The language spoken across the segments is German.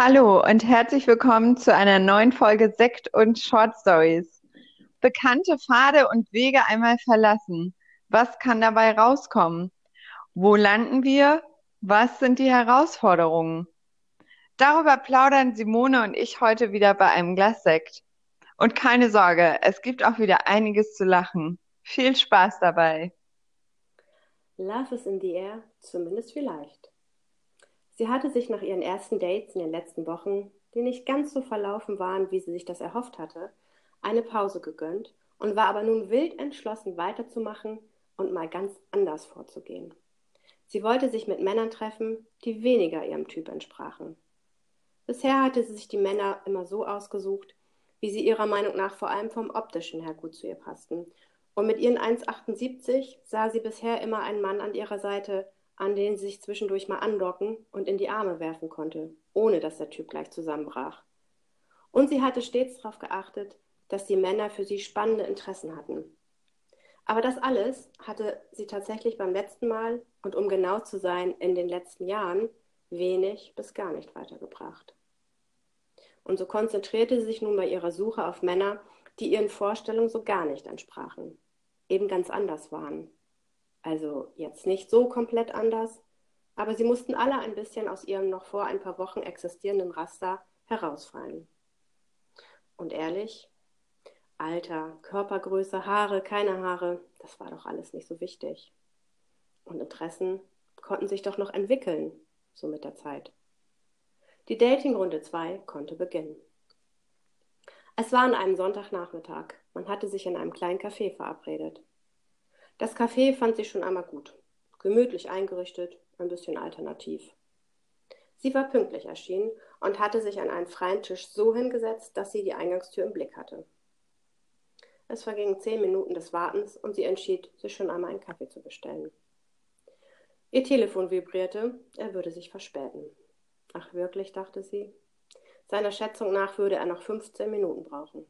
Hallo und herzlich willkommen zu einer neuen Folge Sekt und Short Stories. Bekannte Pfade und Wege einmal verlassen. Was kann dabei rauskommen? Wo landen wir? Was sind die Herausforderungen? Darüber plaudern Simone und ich heute wieder bei einem Glas Sekt. Und keine Sorge, es gibt auch wieder einiges zu lachen. Viel Spaß dabei. Love is in the air, zumindest vielleicht. Sie hatte sich nach ihren ersten Dates in den letzten Wochen, die nicht ganz so verlaufen waren, wie sie sich das erhofft hatte, eine Pause gegönnt und war aber nun wild entschlossen weiterzumachen und mal ganz anders vorzugehen. Sie wollte sich mit Männern treffen, die weniger ihrem Typ entsprachen. Bisher hatte sie sich die Männer immer so ausgesucht, wie sie ihrer Meinung nach vor allem vom optischen her gut zu ihr passten. Und mit ihren 1,78 sah sie bisher immer einen Mann an ihrer Seite, an denen sie sich zwischendurch mal andocken und in die Arme werfen konnte, ohne dass der Typ gleich zusammenbrach. Und sie hatte stets darauf geachtet, dass die Männer für sie spannende Interessen hatten. Aber das alles hatte sie tatsächlich beim letzten Mal und um genau zu sein, in den letzten Jahren wenig bis gar nicht weitergebracht. Und so konzentrierte sie sich nun bei ihrer Suche auf Männer, die ihren Vorstellungen so gar nicht entsprachen, eben ganz anders waren also jetzt nicht so komplett anders, aber sie mussten alle ein bisschen aus ihrem noch vor ein paar Wochen existierenden Raster herausfallen. Und ehrlich, Alter, Körpergröße, Haare, keine Haare, das war doch alles nicht so wichtig. Und Interessen konnten sich doch noch entwickeln, so mit der Zeit. Die Datingrunde 2 konnte beginnen. Es war an einem Sonntagnachmittag. Man hatte sich in einem kleinen Café verabredet. Das Café fand sie schon einmal gut. Gemütlich eingerichtet, ein bisschen alternativ. Sie war pünktlich erschienen und hatte sich an einen freien Tisch so hingesetzt, dass sie die Eingangstür im Blick hatte. Es vergingen zehn Minuten des Wartens und sie entschied, sich schon einmal einen Kaffee zu bestellen. Ihr Telefon vibrierte, er würde sich verspäten. Ach wirklich, dachte sie. Seiner Schätzung nach würde er noch 15 Minuten brauchen.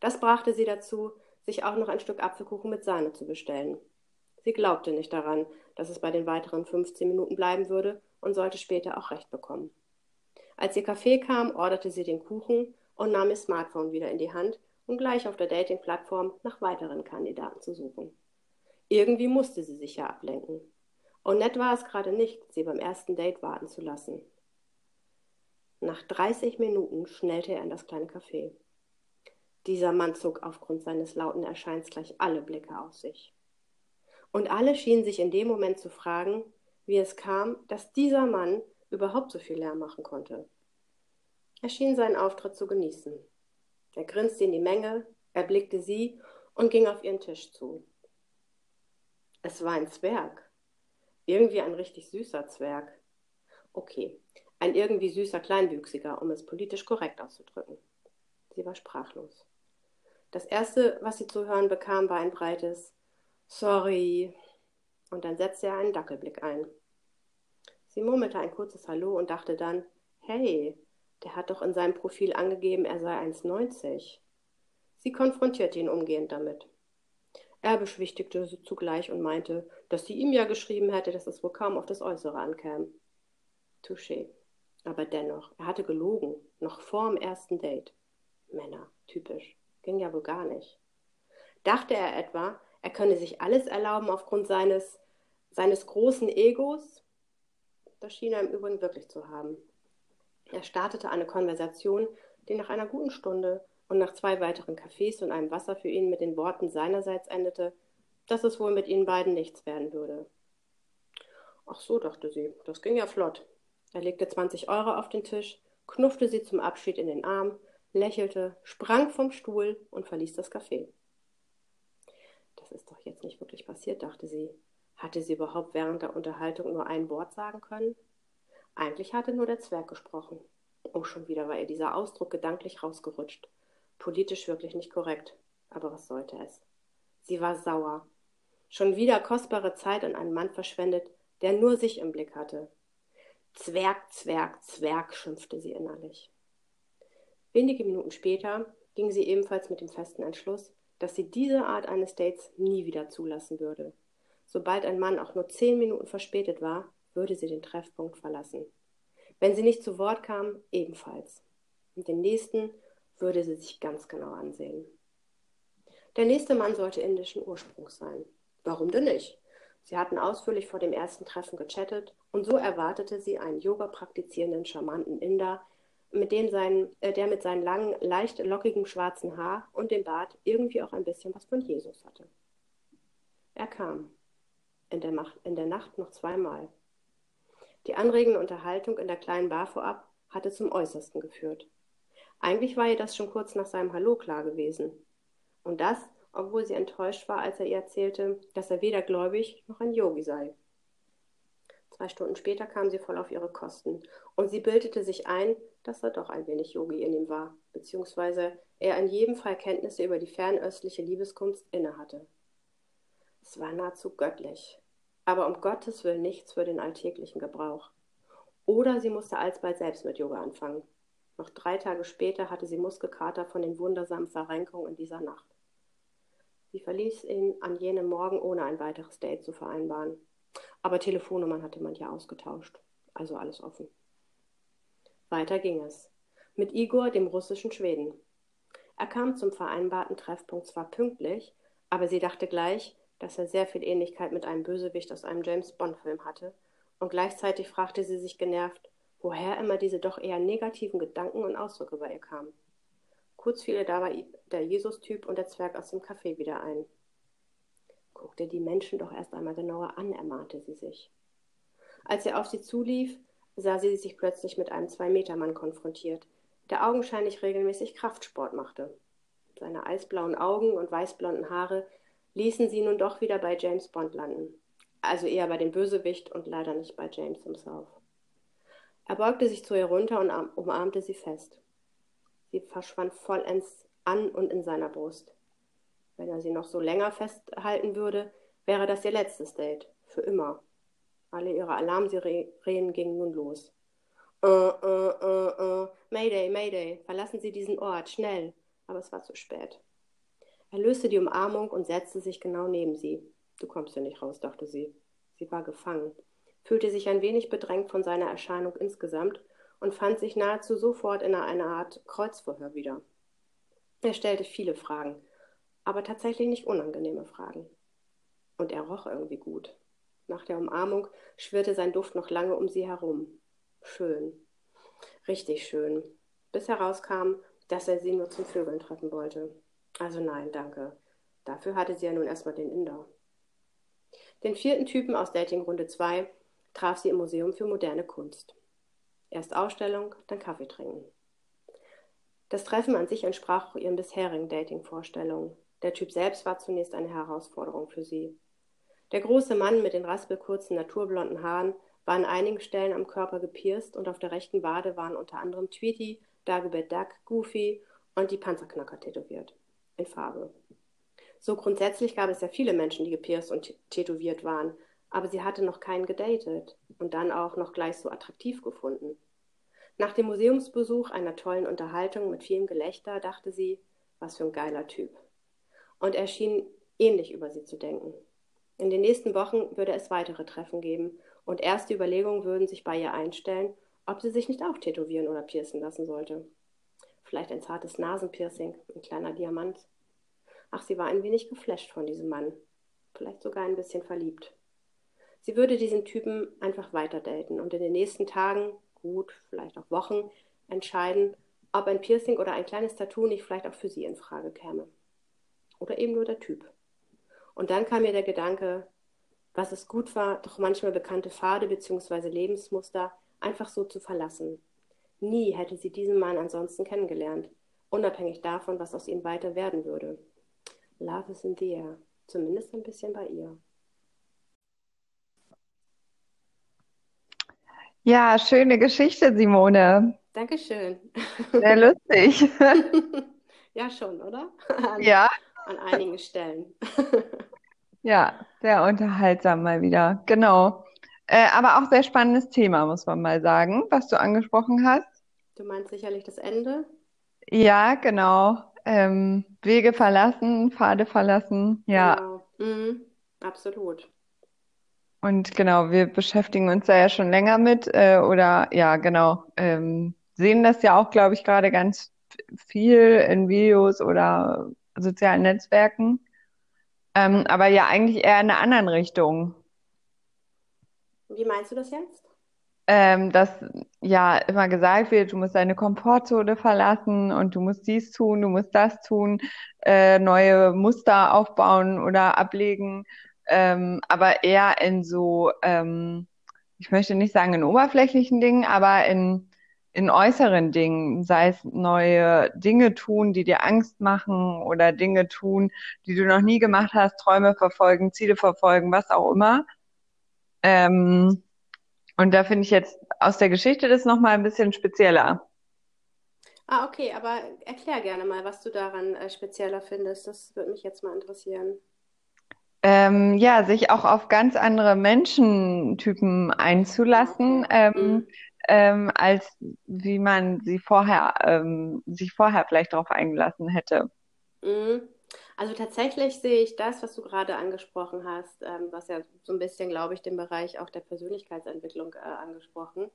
Das brachte sie dazu, sich auch noch ein Stück Apfelkuchen mit Sahne zu bestellen. Sie glaubte nicht daran, dass es bei den weiteren 15 Minuten bleiben würde und sollte später auch recht bekommen. Als ihr Kaffee kam, orderte sie den Kuchen und nahm ihr Smartphone wieder in die Hand, um gleich auf der Dating-Plattform nach weiteren Kandidaten zu suchen. Irgendwie musste sie sich ja ablenken. Und nett war es gerade nicht, sie beim ersten Date warten zu lassen. Nach 30 Minuten schnellte er in das kleine Café. Dieser Mann zog aufgrund seines lauten Erscheins gleich alle Blicke auf sich. Und alle schienen sich in dem Moment zu fragen, wie es kam, dass dieser Mann überhaupt so viel Lärm machen konnte. Er schien seinen Auftritt zu genießen. Er grinste in die Menge, erblickte sie und ging auf ihren Tisch zu. Es war ein Zwerg. Irgendwie ein richtig süßer Zwerg. Okay, ein irgendwie süßer Kleinwüchsiger, um es politisch korrekt auszudrücken. Sie war sprachlos. Das erste, was sie zu hören bekam, war ein breites Sorry. Und dann setzte er einen Dackelblick ein. Sie murmelte ein kurzes Hallo und dachte dann, hey, der hat doch in seinem Profil angegeben, er sei 1,90. Sie konfrontierte ihn umgehend damit. Er beschwichtigte sie zugleich und meinte, dass sie ihm ja geschrieben hätte, dass es wohl kaum auf das Äußere ankäme. Touché. Aber dennoch, er hatte gelogen, noch vor dem ersten Date. Männer, typisch. Ging ja wohl gar nicht. Dachte er etwa, er könne sich alles erlauben aufgrund seines, seines großen Egos? Das schien er im Übrigen wirklich zu haben. Er startete eine Konversation, die nach einer guten Stunde und nach zwei weiteren Kaffees und einem Wasser für ihn mit den Worten seinerseits endete, dass es wohl mit ihnen beiden nichts werden würde. Ach so, dachte sie, das ging ja flott. Er legte 20 Euro auf den Tisch, knuffte sie zum Abschied in den Arm, lächelte, sprang vom Stuhl und verließ das Café. Das ist doch jetzt nicht wirklich passiert, dachte sie. Hatte sie überhaupt während der Unterhaltung nur ein Wort sagen können? Eigentlich hatte nur der Zwerg gesprochen. Oh, schon wieder war ihr dieser Ausdruck gedanklich rausgerutscht. Politisch wirklich nicht korrekt. Aber was sollte es? Sie war sauer. Schon wieder kostbare Zeit an einen Mann verschwendet, der nur sich im Blick hatte. Zwerg, Zwerg, Zwerg, schimpfte sie innerlich. Wenige Minuten später ging sie ebenfalls mit dem festen Entschluss, dass sie diese Art eines Dates nie wieder zulassen würde. Sobald ein Mann auch nur zehn Minuten verspätet war, würde sie den Treffpunkt verlassen. Wenn sie nicht zu Wort kam, ebenfalls. Und den nächsten würde sie sich ganz genau ansehen. Der nächste Mann sollte indischen Ursprungs sein. Warum denn nicht? Sie hatten ausführlich vor dem ersten Treffen gechattet und so erwartete sie einen Yoga praktizierenden, charmanten Inder, mit dem sein, äh, der mit seinen langen, leicht lockigen schwarzen Haar und dem Bart irgendwie auch ein bisschen was von Jesus hatte. Er kam. In der, Macht, in der Nacht noch zweimal. Die anregende Unterhaltung in der kleinen Bar vorab hatte zum Äußersten geführt. Eigentlich war ihr das schon kurz nach seinem Hallo klar gewesen. Und das, obwohl sie enttäuscht war, als er ihr erzählte, dass er weder gläubig noch ein Yogi sei. Zwei Stunden später kam sie voll auf ihre Kosten und sie bildete sich ein, dass er doch ein wenig Yogi in ihm war, beziehungsweise er in jedem Fall Kenntnisse über die fernöstliche Liebeskunst innehatte. Es war nahezu göttlich, aber um Gottes Willen nichts für den alltäglichen Gebrauch. Oder sie musste alsbald selbst mit Yoga anfangen. Noch drei Tage später hatte sie Muskelkater von den wundersamen Verrenkungen in dieser Nacht. Sie verließ ihn an jenem Morgen, ohne ein weiteres Date zu vereinbaren. Aber Telefonnummern hatte man ja ausgetauscht, also alles offen. Weiter ging es. Mit Igor, dem russischen Schweden. Er kam zum vereinbarten Treffpunkt zwar pünktlich, aber sie dachte gleich, dass er sehr viel Ähnlichkeit mit einem Bösewicht aus einem James Bond-Film hatte, und gleichzeitig fragte sie sich genervt, woher immer diese doch eher negativen Gedanken und Ausdrücke bei ihr kamen. Kurz fiel ihr dabei der Jesus-Typ und der Zwerg aus dem Café wieder ein. Guck dir die Menschen doch erst einmal genauer an, ermahnte sie sich. Als er auf sie zulief, sah sie sich plötzlich mit einem Zwei-Meter-Mann konfrontiert, der augenscheinlich regelmäßig Kraftsport machte. Seine eisblauen Augen und weißblonden Haare ließen sie nun doch wieder bei James Bond landen. Also eher bei dem Bösewicht und leider nicht bei James himself. Er beugte sich zu ihr runter und umarmte sie fest. Sie verschwand vollends an und in seiner Brust. Wenn er sie noch so länger festhalten würde, wäre das ihr letztes Date. Für immer. Alle ihre Alarmsirenen gingen nun los. Uh, uh, uh, uh. Mayday, Mayday, verlassen Sie diesen Ort, schnell. Aber es war zu spät. Er löste die Umarmung und setzte sich genau neben sie. Du kommst hier nicht raus, dachte sie. Sie war gefangen, fühlte sich ein wenig bedrängt von seiner Erscheinung insgesamt und fand sich nahezu sofort in einer Art Kreuzverhör wieder. Er stellte viele Fragen, aber tatsächlich nicht unangenehme Fragen. Und er roch irgendwie gut. Nach der Umarmung schwirrte sein Duft noch lange um sie herum. Schön. Richtig schön. Bis herauskam, dass er sie nur zum Vögeln treffen wollte. Also nein, danke. Dafür hatte sie ja nun erstmal den Inder. Den vierten Typen aus Dating Runde 2 traf sie im Museum für moderne Kunst. Erst Ausstellung, dann Kaffee trinken. Das Treffen an sich entsprach auch ihren bisherigen Dating-Vorstellungen. Der Typ selbst war zunächst eine Herausforderung für sie. Der große Mann mit den raspelkurzen naturblonden Haaren war an einigen Stellen am Körper gepierst und auf der rechten Wade waren unter anderem Tweety, Dagobert Duck, Goofy und die Panzerknacker tätowiert. In Farbe. So grundsätzlich gab es ja viele Menschen, die gepierst und tätowiert waren, aber sie hatte noch keinen gedatet und dann auch noch gleich so attraktiv gefunden. Nach dem Museumsbesuch, einer tollen Unterhaltung mit vielem Gelächter, dachte sie, was für ein geiler Typ. Und er schien ähnlich über sie zu denken. In den nächsten Wochen würde es weitere Treffen geben und erste Überlegungen würden sich bei ihr einstellen, ob sie sich nicht auch tätowieren oder piercen lassen sollte. Vielleicht ein zartes Nasenpiercing, ein kleiner Diamant. Ach, sie war ein wenig geflasht von diesem Mann, vielleicht sogar ein bisschen verliebt. Sie würde diesen Typen einfach weiter daten und in den nächsten Tagen, gut, vielleicht auch Wochen, entscheiden, ob ein Piercing oder ein kleines Tattoo nicht vielleicht auch für sie in Frage käme. Oder eben nur der Typ. Und dann kam mir der Gedanke, was es gut war, doch manchmal bekannte Pfade bzw. Lebensmuster einfach so zu verlassen. Nie hätte sie diesen Mann ansonsten kennengelernt, unabhängig davon, was aus ihm weiter werden würde. Love is in the air, zumindest ein bisschen bei ihr. Ja, schöne Geschichte, Simone. Dankeschön. Sehr lustig. Ja, schon, oder? Ja, an einigen Stellen. ja, sehr unterhaltsam mal wieder. Genau. Äh, aber auch sehr spannendes Thema, muss man mal sagen, was du angesprochen hast. Du meinst sicherlich das Ende? Ja, genau. Ähm, Wege verlassen, Pfade verlassen. Ja, Genau. Mhm. Absolut. Und genau, wir beschäftigen uns da ja schon länger mit, äh, oder ja, genau, ähm, sehen das ja auch, glaube ich, gerade ganz viel in Videos oder sozialen Netzwerken. Ähm, aber ja, eigentlich eher in einer anderen Richtung. Wie meinst du das jetzt? Ähm, dass ja immer gesagt wird, du musst deine Komfortzone verlassen und du musst dies tun, du musst das tun, äh, neue Muster aufbauen oder ablegen, ähm, aber eher in so, ähm, ich möchte nicht sagen in oberflächlichen Dingen, aber in, in äußeren Dingen, sei es neue Dinge tun, die dir Angst machen oder Dinge tun, die du noch nie gemacht hast, Träume verfolgen, Ziele verfolgen, was auch immer. Ähm, und da finde ich jetzt aus der Geschichte das nochmal ein bisschen spezieller. Ah, okay, aber erklär gerne mal, was du daran äh, spezieller findest. Das würde mich jetzt mal interessieren. Ähm, ja, sich auch auf ganz andere Menschentypen einzulassen, okay. ähm, Mhm. Ähm, als wie man sie vorher, ähm, sich vorher vielleicht darauf eingelassen hätte. Mhm. Also tatsächlich sehe ich das, was du gerade angesprochen hast, ähm, was ja so ein bisschen, glaube ich, den Bereich auch der Persönlichkeitsentwicklung äh, angesprochen.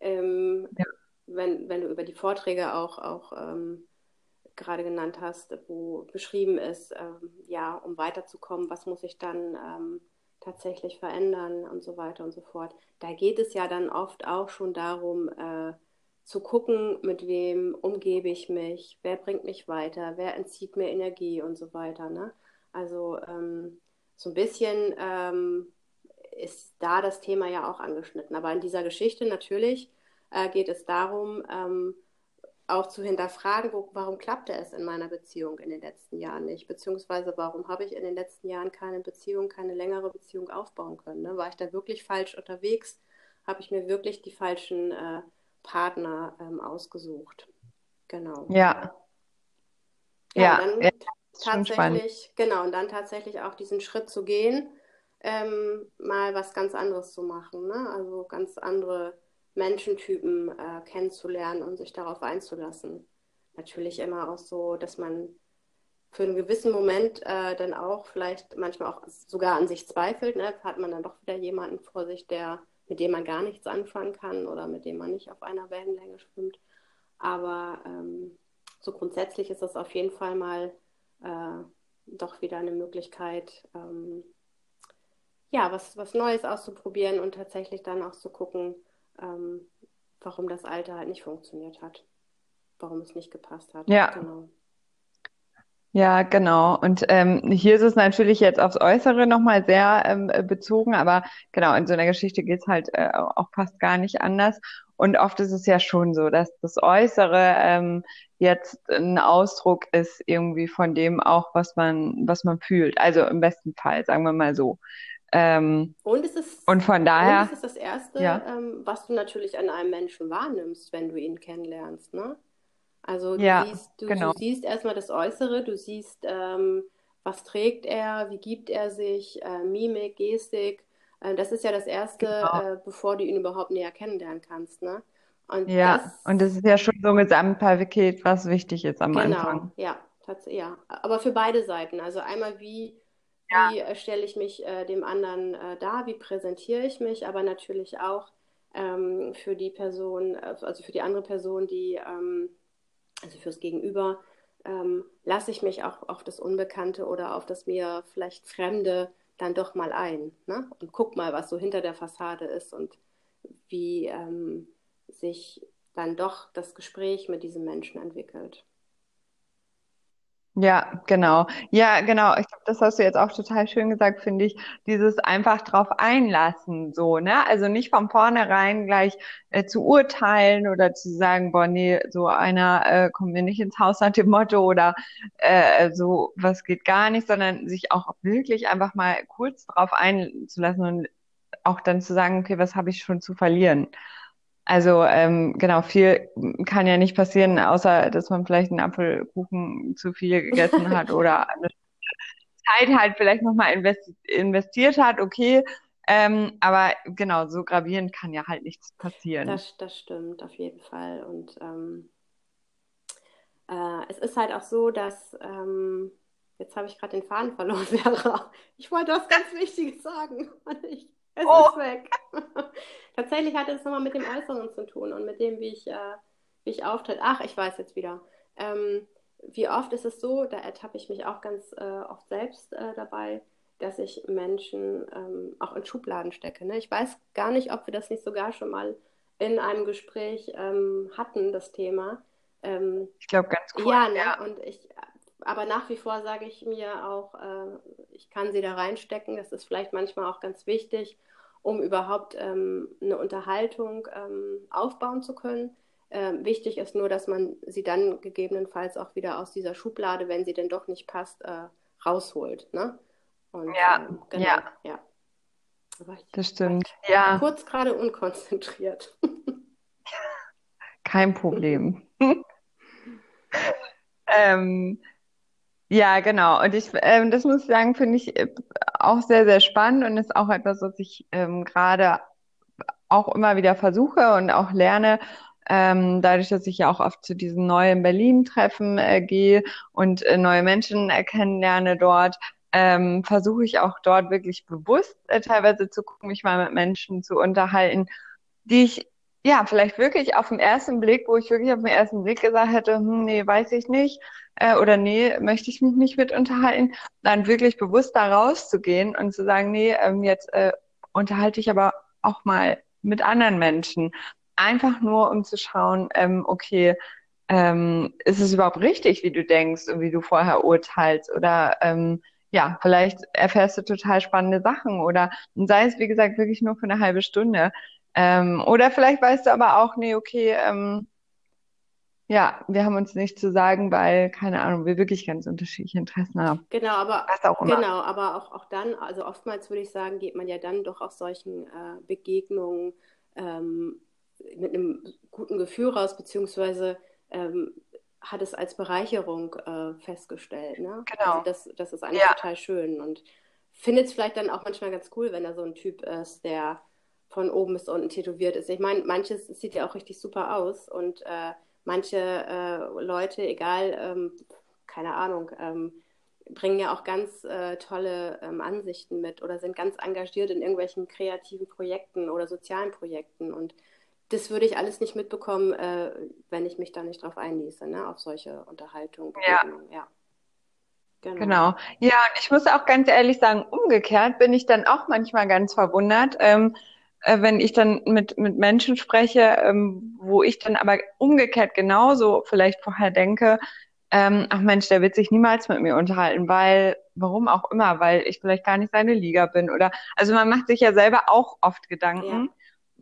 Ähm, Ja. wenn, wenn du über die Vorträge auch, auch ähm, gerade genannt hast, wo beschrieben ist, ähm, ja, um weiterzukommen, was muss ich dann ähm, tatsächlich verändern und so weiter und so fort. Da geht es ja dann oft auch schon darum, äh, zu gucken, mit wem umgebe ich mich, wer bringt mich weiter, wer entzieht mir Energie und so weiter. Ne? Also ähm, so ein bisschen ähm, ist da das Thema ja auch angeschnitten. Aber in dieser Geschichte natürlich äh, geht es darum, ähm, auch zu hinterfragen, wo, warum klappte es in meiner Beziehung in den letzten Jahren nicht, beziehungsweise warum habe ich in den letzten Jahren keine Beziehung, keine längere Beziehung aufbauen können. Ne? War ich da wirklich falsch unterwegs? Habe ich mir wirklich die falschen äh, Partner ähm, ausgesucht? Genau. Ja, Ja, und ja, ja, tatsächlich, genau, und dann tatsächlich auch diesen Schritt zu gehen, ähm, mal was ganz anderes zu machen, ne? Also ganz andere Menschentypen äh, kennenzulernen und sich darauf einzulassen. Natürlich immer auch so, dass man für einen gewissen Moment äh, dann auch vielleicht manchmal auch sogar an sich zweifelt, ne? Hat man dann doch wieder jemanden vor sich, der, mit dem man gar nichts anfangen kann oder mit dem man nicht auf einer Wellenlänge schwimmt. Aber ähm, so grundsätzlich ist das auf jeden Fall mal äh, doch wieder eine Möglichkeit, ähm, ja, was, was Neues auszuprobieren und tatsächlich dann auch zu gucken, ähm, warum das Alte halt nicht funktioniert hat, warum es nicht gepasst hat. Ja. Genau. Ja, genau. Und ähm, hier ist es natürlich jetzt aufs Äußere nochmal sehr ähm, äh, bezogen, aber genau, in so einer Geschichte geht's halt äh, auch fast gar nicht anders. Und oft ist es ja schon so, dass das Äußere ähm, jetzt ein Ausdruck ist irgendwie von dem auch, was man, was man fühlt. Also im besten Fall, sagen wir mal so. Ähm, Und es ist, und von und es daher, ist das Erste, ja, ähm, was du natürlich an einem Menschen wahrnimmst, wenn du ihn kennenlernst, ne? Also du ja, siehst, du, du genau, siehst erstmal das Äußere, du siehst, ähm, was trägt er, wie gibt er sich, äh, Mimik, Gestik. Äh, das ist ja das Erste, genau. äh, bevor du ihn überhaupt näher kennenlernen kannst, ne? Und Ja, und das das ist ja schon so ein Gesamtpaket, was wichtig ist am Genau, Anfang. ja, tatsächlich, ja. Aber für beide Seiten. Also einmal, wie Ja, äh, stelle ich mich äh, dem anderen äh, dar, wie präsentiere ich mich, aber natürlich auch ähm, für die Person, äh, also für die andere Person, die, ähm, also fürs Gegenüber, ähm, lasse ich mich auch auf das Unbekannte oder auf das mir vielleicht Fremde dann doch mal ein, ne? Und guck mal, was so hinter der Fassade ist und wie ähm, sich dann doch das Gespräch mit diesem Menschen entwickelt. Ja, genau. Ja, genau. Ich glaube, das hast du jetzt auch total schön gesagt, finde ich. Dieses einfach drauf einlassen, so, ne? Also nicht von vornherein gleich äh, zu urteilen oder zu sagen, boah, nee, so einer äh, kommt mir nicht ins Haus nach dem Motto oder äh, so, was geht gar nicht, sondern sich auch wirklich einfach mal kurz drauf einzulassen und auch dann zu sagen, okay, was habe ich schon zu verlieren? Also ähm, genau, viel kann ja nicht passieren, außer dass man vielleicht einen Apfelkuchen zu viel gegessen hat oder eine Zeit halt vielleicht nochmal investi investiert hat, okay. Ähm, aber genau, so gravierend kann ja halt nichts passieren. Das, das stimmt auf jeden Fall. Und ähm, äh, es ist halt auch so, dass, ähm, jetzt habe ich gerade den Faden verloren, Vera. Ich wollte was ganz Wichtiges sagen. Ich, Es oh. ist weg. Tatsächlich hatte es nochmal mit dem Äußeren zu tun und mit dem, wie ich, äh, wie ich auftritt. Ach, ich weiß jetzt wieder. Ähm, wie oft ist es so, da ertappe ich mich auch ganz äh, oft selbst äh, dabei, dass ich Menschen ähm, auch in Schubladen stecke. Ne? Ich weiß gar nicht, ob wir das nicht sogar schon mal in einem Gespräch ähm, hatten, das Thema. Ähm, ich glaube, ganz cool. Ja, ne? ja, und ich, aber nach wie vor sage ich mir auch, äh, ich kann sie da reinstecken. Das ist vielleicht manchmal auch ganz wichtig, um überhaupt ähm, eine Unterhaltung ähm, aufbauen zu können. Ähm, wichtig ist nur, dass man sie dann gegebenenfalls auch wieder aus dieser Schublade, wenn sie denn doch nicht passt, äh, rausholt. Ne? Und, ja, ähm, genau, ja. ja. das stimmt. Ja. Kurz gerade unkonzentriert. Kein Problem. ähm, ja, genau. Und ich, ähm, das muss ich sagen, finde ich äh, auch sehr, sehr spannend und ist auch etwas, was ich ähm, gerade auch immer wieder versuche und auch lerne. Ähm, dadurch, dass ich ja auch oft zu diesen neuen Berlin-Treffen äh, gehe und äh, neue Menschen äh, kennenlerne dort, ähm, versuche ich auch dort wirklich bewusst äh, teilweise zu gucken, mich mal mit Menschen zu unterhalten, die ich ja vielleicht wirklich auf den ersten Blick, wo ich wirklich auf den ersten Blick gesagt hätte, hm, nee, weiß ich nicht, äh, oder nee, möchte ich mich nicht mit unterhalten, dann wirklich bewusst da rauszugehen und zu sagen, nee, ähm, jetzt äh, unterhalte ich aber auch mal mit anderen Menschen. Einfach nur, um zu schauen, ähm, okay, ähm, ist es überhaupt richtig, wie du denkst und wie du vorher urteilst? Oder ähm, ja, vielleicht erfährst du total spannende Sachen oder sei es, wie gesagt, wirklich nur für eine halbe Stunde. Ähm, oder vielleicht weißt du aber auch, nee, okay, ähm, ja, wir haben uns nicht zu sagen, weil, keine Ahnung, wir wirklich ganz unterschiedliche Interessen haben. Genau, aber, auch genau, aber auch, auch dann, also oftmals würde ich sagen, geht man ja dann doch aus solchen äh, Begegnungen ähm, mit einem guten Gefühl raus, beziehungsweise ähm, hat es als Bereicherung äh, festgestellt. Ne? Genau. Also das, das ist eigentlich ja. total schön und findet es vielleicht dann auch manchmal ganz cool, wenn da so ein Typ ist, der von oben bis unten tätowiert ist. Ich meine, manches sieht ja auch richtig super aus und äh, manche äh, Leute, egal, ähm, keine Ahnung, ähm, bringen ja auch ganz äh, tolle ähm, Ansichten mit oder sind ganz engagiert in irgendwelchen kreativen Projekten oder sozialen Projekten und das würde ich alles nicht mitbekommen, äh, wenn ich mich da nicht drauf einließe, ne, auf solche Unterhaltungen. Ja. ja. Genau. genau. Ja, und ich muss auch ganz ehrlich sagen, umgekehrt bin ich dann auch manchmal ganz verwundert, ähm, äh, wenn ich dann mit, mit Menschen spreche, ähm, wo ich dann aber umgekehrt genauso vielleicht vorher denke, ähm, ach Mensch, der wird sich niemals mit mir unterhalten, weil, warum auch immer, weil ich vielleicht gar nicht seine Liga bin oder, also man macht sich ja selber auch oft Gedanken. Ja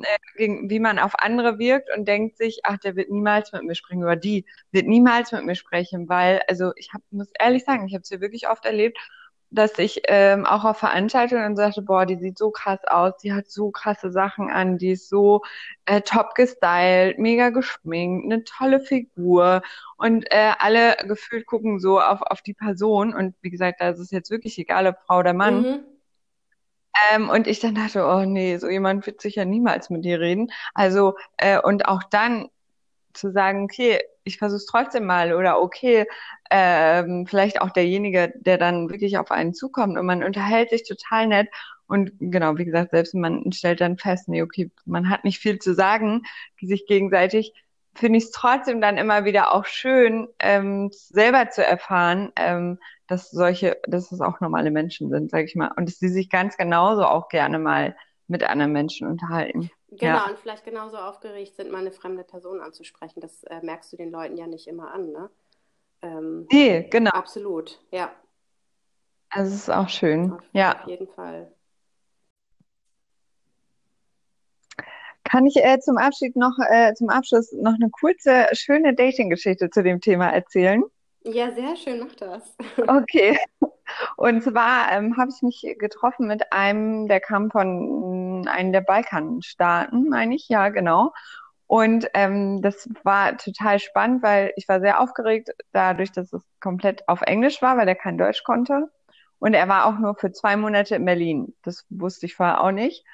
äh, wie man auf andere wirkt und denkt sich, ach, der wird niemals mit mir sprechen oder die wird niemals mit mir sprechen, weil, also ich hab, muss ehrlich sagen, ich habe es hier wirklich oft erlebt, dass ich ähm, auch auf Veranstaltungen dann sagte, boah, die sieht so krass aus, die hat so krasse Sachen an, die ist so äh, top gestylt, mega geschminkt, eine tolle Figur und äh, alle gefühlt gucken so auf, auf die Person und wie gesagt, da ist es jetzt wirklich egal, ob Frau oder Mann. Mhm. Ähm, und ich dann dachte, oh nee, so jemand wird sicher niemals mit dir reden. Also, äh, und auch dann zu sagen, okay, ich versuche es trotzdem mal. Oder okay, ähm, vielleicht auch derjenige, der dann wirklich auf einen zukommt und man unterhält sich total nett. Und genau, wie gesagt, selbst man stellt dann fest, nee, okay, man hat nicht viel zu sagen, sich gegenseitig, finde ich es trotzdem dann immer wieder auch schön, ähm, selber zu erfahren, ähm, dass solche, dass es auch normale Menschen sind, sage ich mal, und dass sie sich ganz genauso auch gerne mal mit anderen Menschen unterhalten. Genau, ja. und vielleicht genauso aufgeregt sind, mal eine fremde Person anzusprechen. Das äh, merkst du den Leuten ja nicht immer an, ne? Ähm, nee, genau. Absolut, ja. Also es ist auch schön. Auf, ja. Auf jeden Fall. Kann ich äh, zum Abschied noch, äh, zum Abschluss noch eine kurze, schöne Dating-Geschichte zu dem Thema erzählen? Ja, sehr schön, mach das. Okay. Und zwar ähm, habe ich mich getroffen mit einem, der kam von einem der Balkanstaaten, meine ich, ja, genau. Und ähm, das war total spannend, weil ich war sehr aufgeregt, dadurch, dass es komplett auf Englisch war, weil er kein Deutsch konnte. Und er war auch nur für zwei Monate in Berlin. Das wusste ich vorher auch nicht.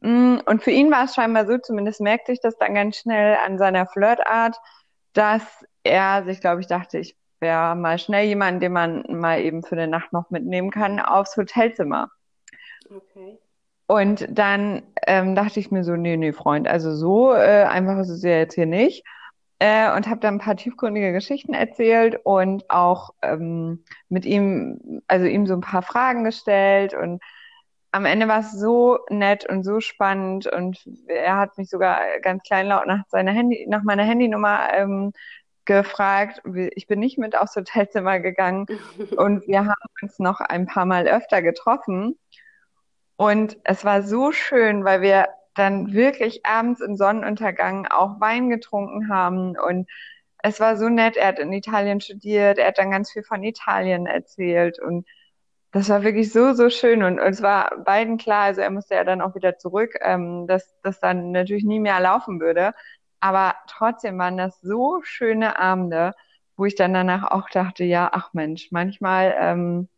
Mm, und für ihn war es scheinbar so, zumindest merkte ich das dann ganz schnell an seiner Flirtart, dass er sich, glaube ich, dachte, ich wäre mal schnell jemand, den man mal eben für eine Nacht noch mitnehmen kann, aufs Hotelzimmer. Okay. Und dann ähm, dachte ich mir so, nee, nee, Freund, also so äh, einfach ist es ja jetzt hier nicht. Äh, und habe dann ein paar tiefgründige Geschichten erzählt und auch ähm, mit ihm, also ihm so ein paar Fragen gestellt und am Ende war es so nett und so spannend und er hat mich sogar ganz kleinlaut nach seiner Handy, nach meiner Handynummer ähm, gefragt. Ich bin nicht mit aufs Hotelzimmer gegangen und wir haben uns noch ein paar Mal öfter getroffen. Und es war so schön, weil wir dann wirklich abends im Sonnenuntergang auch Wein getrunken haben und es war so nett. Er hat in Italien studiert, er hat dann ganz viel von Italien erzählt und das war wirklich so, so schön und, und es war beiden klar, also er musste ja dann auch wieder zurück, ähm, dass das dann natürlich nie mehr laufen würde. Aber trotzdem waren das so schöne Abende, wo ich dann danach auch dachte, ja, ach Mensch, manchmal, ähm,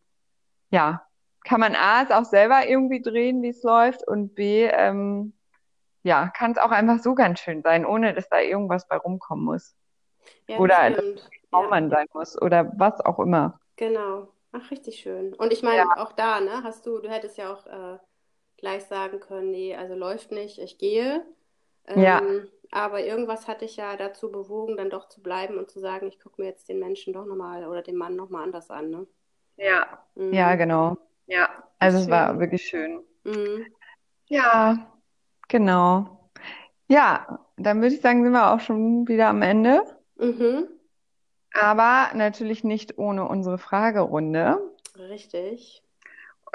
ja, kann man A, es auch selber irgendwie drehen, wie es läuft und B, ähm, ja, kann es auch einfach so ganz schön sein, ohne dass da irgendwas bei rumkommen muss. Ja, oder das dass es Ja, sein muss oder was auch immer. genau. Ach, richtig schön. Und ich meine, Ja, auch da, ne, hast du, du hättest ja auch äh, gleich sagen können, nee, also läuft nicht, ich gehe. ja, Ähm, aber irgendwas hat dich ja dazu bewogen, dann doch zu bleiben und zu sagen, ich gucke mir jetzt den Menschen doch nochmal oder den Mann nochmal anders an, ne? ja, ja, Mhm. genau. Ja, also es war schön. wirklich schön. Mhm. Ja, genau. Ja, dann würde ich sagen, sind wir auch schon wieder am Ende. Mhm. Aber natürlich nicht ohne unsere Fragerunde. Richtig.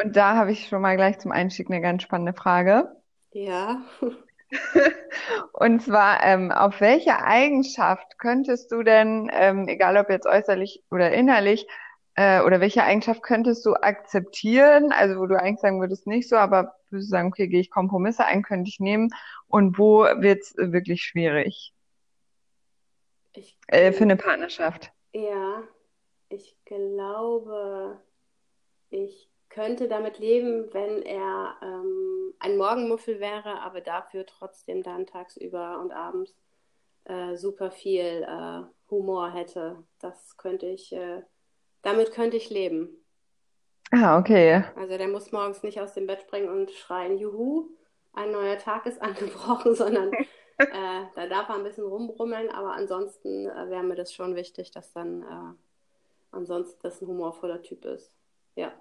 Und da habe ich schon mal gleich zum Einstieg eine ganz spannende Frage. Ja. Und zwar, ähm, auf welche Eigenschaft könntest du denn, ähm, egal ob jetzt äußerlich oder innerlich, äh, oder welche Eigenschaft könntest du akzeptieren? Also wo du eigentlich sagen würdest, nicht so, aber würdest du sagen, okay, gehe ich Kompromisse ein, könnte ich nehmen. Und wo wird's wirklich schwierig, Ich, äh, für eine Partnerschaft? ja, ich glaube, ich könnte damit leben, wenn er ähm, ein Morgenmuffel wäre, aber dafür trotzdem dann tagsüber und abends äh, super viel äh, Humor hätte. Das könnte ich, äh, damit könnte ich leben. Ah, okay. Also der muss morgens nicht aus dem Bett springen und schreien, Juhu, ein neuer Tag ist angebrochen, sondern äh, da darf er ein bisschen rumbrummeln, aber ansonsten äh, wäre mir das schon wichtig, dass dann äh, ansonsten das ein humorvoller Typ ist. Ja.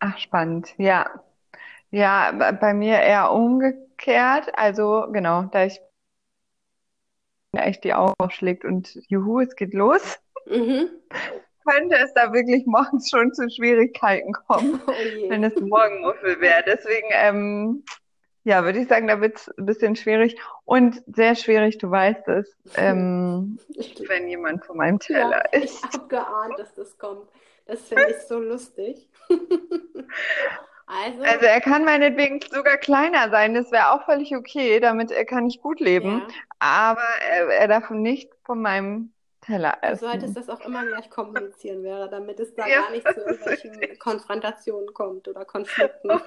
Ach, spannend. Ja. Ja, b- bei mir eher umgekehrt. Also, genau, da ich echt die Augen aufschlägt und juhu, es geht los, Mhm. könnte es da wirklich morgens schon zu Schwierigkeiten kommen, Oh je. wenn es Morgenmuffel wäre. Deswegen, ähm, ja, würde ich sagen, da wird es ein bisschen schwierig und sehr schwierig, du weißt es, ähm, Ich, wenn jemand von meinem ja, Teller ich ist. habe geahnt, dass das kommt. Das finde ich so lustig. Also Also, er kann meinetwegen sogar kleiner sein, das wäre auch völlig okay, damit er kann ich gut leben, ja, aber er, er darf nicht von meinem Teller du solltest essen. das auch immer gleich kommunizieren, wäre, damit es da Ja, gar nicht zu irgendwelchen richtig. Konfrontationen kommt oder Konflikten.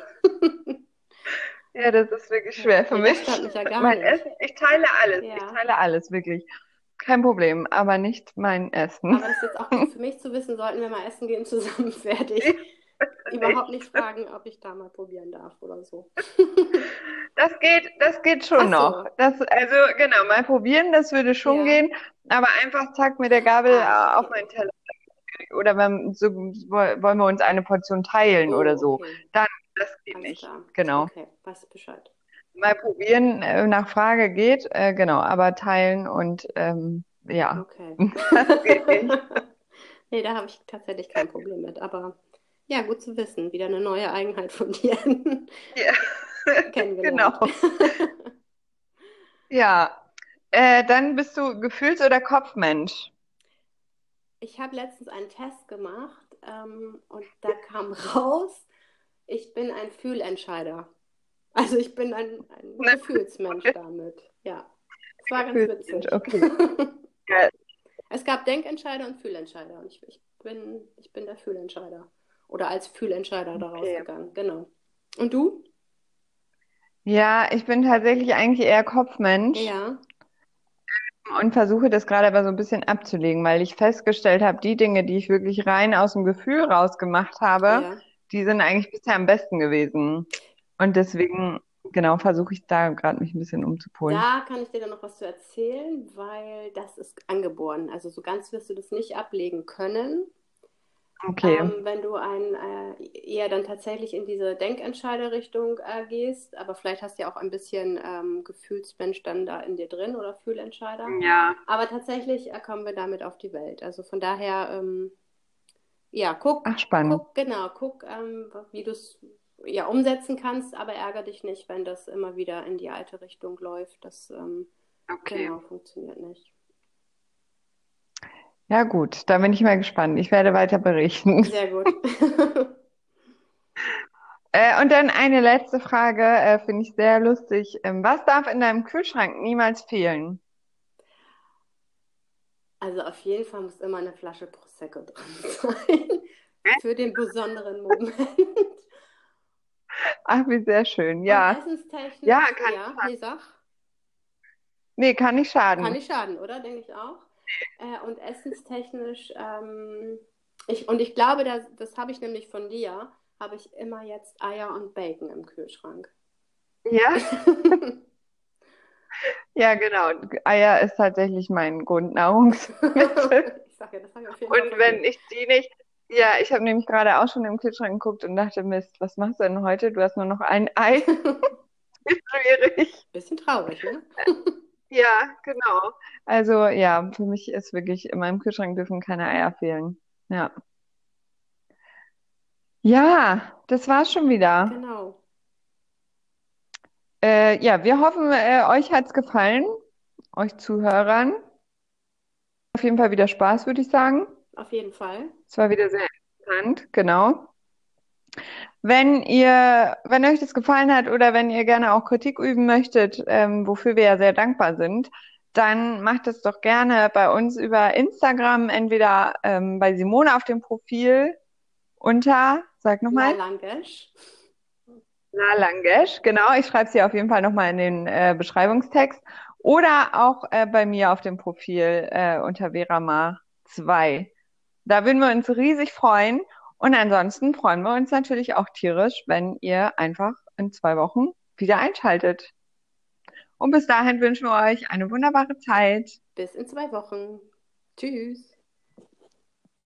Ja, das ist wirklich Ja, schwer für mich. mich ja Mein. Essen, ich teile alles, ich teile alles, wirklich. Kein Problem, aber nicht mein Essen. Aber das ist jetzt auch gut für mich zu wissen, sollten wir mal essen gehen zusammen, ich überhaupt nicht fragen, ob ich da mal probieren darf oder so. Das geht, das geht schon Ach noch. so, Das, also genau, mal probieren, das würde schon ja. gehen, aber einfach zack mit der Gabel Ah, äh, auf okay. meinen Teller. Oder wenn, so, woll- wollen wir uns eine Portion teilen oder Oh, so. okay. Dann, das geht Alles nicht. klar. Genau. Okay, weiß Bescheid. Mal probieren, äh, nach Frage geht, äh, genau, aber teilen und ähm, ja, Okay. das geht nicht. Nee, da habe ich tatsächlich kein Problem mit. Aber ja, gut zu wissen. Wieder eine neue Eigenheit von dir Ja, genau. Ja, äh, dann bist du Gefühls- oder Kopfmensch. Ich habe letztens einen Test gemacht ähm, und da kam raus, ich bin ein Fühlentscheider. Also ich bin ein, ein Ne? Gefühlsmensch damit. Ja, es war ganz witzig. okay. Geil. Es gab Denkentscheider und Fühlentscheider und ich, ich bin, ich bin der Fühlentscheider. Oder als Fühlentscheider da Okay. rausgegangen. Genau. Und du? Ja, ich bin tatsächlich eigentlich eher Kopfmensch Ja. und versuche das gerade aber so ein bisschen abzulegen, weil ich festgestellt habe, die Dinge, die ich wirklich rein aus dem Gefühl rausgemacht habe, Ja. die sind eigentlich bisher am besten gewesen. Und deswegen, genau, versuche ich da gerade mich ein bisschen umzupolen. Da kann ich dir dann noch was zu erzählen, weil das ist angeboren. Also so ganz wirst du das nicht ablegen können. Okay. Ähm, wenn du ein, äh, eher dann tatsächlich in diese Denkentscheiderrichtung äh, gehst, aber vielleicht hast du ja auch ein bisschen ähm, Gefühlsmensch dann da in dir drin oder Fühlentscheider. Ja. Aber tatsächlich äh, kommen wir damit auf die Welt. Also von daher, ähm, ja, guck, Ach, spannend. guck, genau, guck, ähm, wie du es ja umsetzen kannst, aber ärgere dich nicht, wenn das immer wieder in die alte Richtung läuft. Das ähm, Okay. genau funktioniert nicht. Ja, gut, da bin ich mal gespannt. Ich werde weiter berichten. Sehr gut. Äh, und dann eine letzte Frage, äh, finde ich sehr lustig. Ähm, was darf in deinem Kühlschrank niemals fehlen? Also auf jeden Fall muss immer eine Flasche Prosecco drin sein. Für den besonderen Moment. Ach, wie sehr schön. Ja. essenstechnisch, Ja, kann ja, nee, sag. Nee, kann nicht schaden. Kann nicht schaden, oder? Denke ich auch. Äh, und essenstechnisch, ähm, ich, und ich glaube, das, das habe ich nämlich von dir, habe ich immer jetzt Eier und Bacon im Kühlschrank. Ja? Ja, genau. Eier ist tatsächlich mein Grundnahrungsmittel. Ich sag ja, das habe ich auf jeden Fall Und wenn ich die nicht, ja, ich habe nämlich gerade auch schon im Kühlschrank geguckt und dachte, Mist, was machst du denn heute? Du hast nur noch ein Ei. Schwierig. Bisschen traurig, ne? Ja, genau. Also ja, für mich ist wirklich, in meinem Kühlschrank dürfen keine Eier fehlen. Ja. Ja, das war's schon wieder. Genau. Äh, ja, wir hoffen, äh, euch hat's gefallen, euch Zuhörern. Auf jeden Fall wieder Spaß, würde ich sagen. Auf jeden Fall. Es war wieder sehr interessant, genau. Wenn ihr, wenn euch das gefallen hat oder wenn ihr gerne auch Kritik üben möchtet, ähm, wofür wir ja sehr dankbar sind, dann macht es doch gerne bei uns über Instagram, entweder ähm, bei Simone auf dem Profil unter, sag nochmal, Lalangesch. La Langesch, genau. Ich schreibe sie auf jeden Fall nochmal in den äh, Beschreibungstext. Oder auch äh, bei mir auf dem Profil äh, unter Veramar2. Da würden wir uns riesig freuen. Und ansonsten freuen wir uns natürlich auch tierisch, wenn ihr einfach in zwei Wochen wieder einschaltet. Und bis dahin wünschen wir euch eine wunderbare Zeit. Bis in zwei Wochen. Tschüss.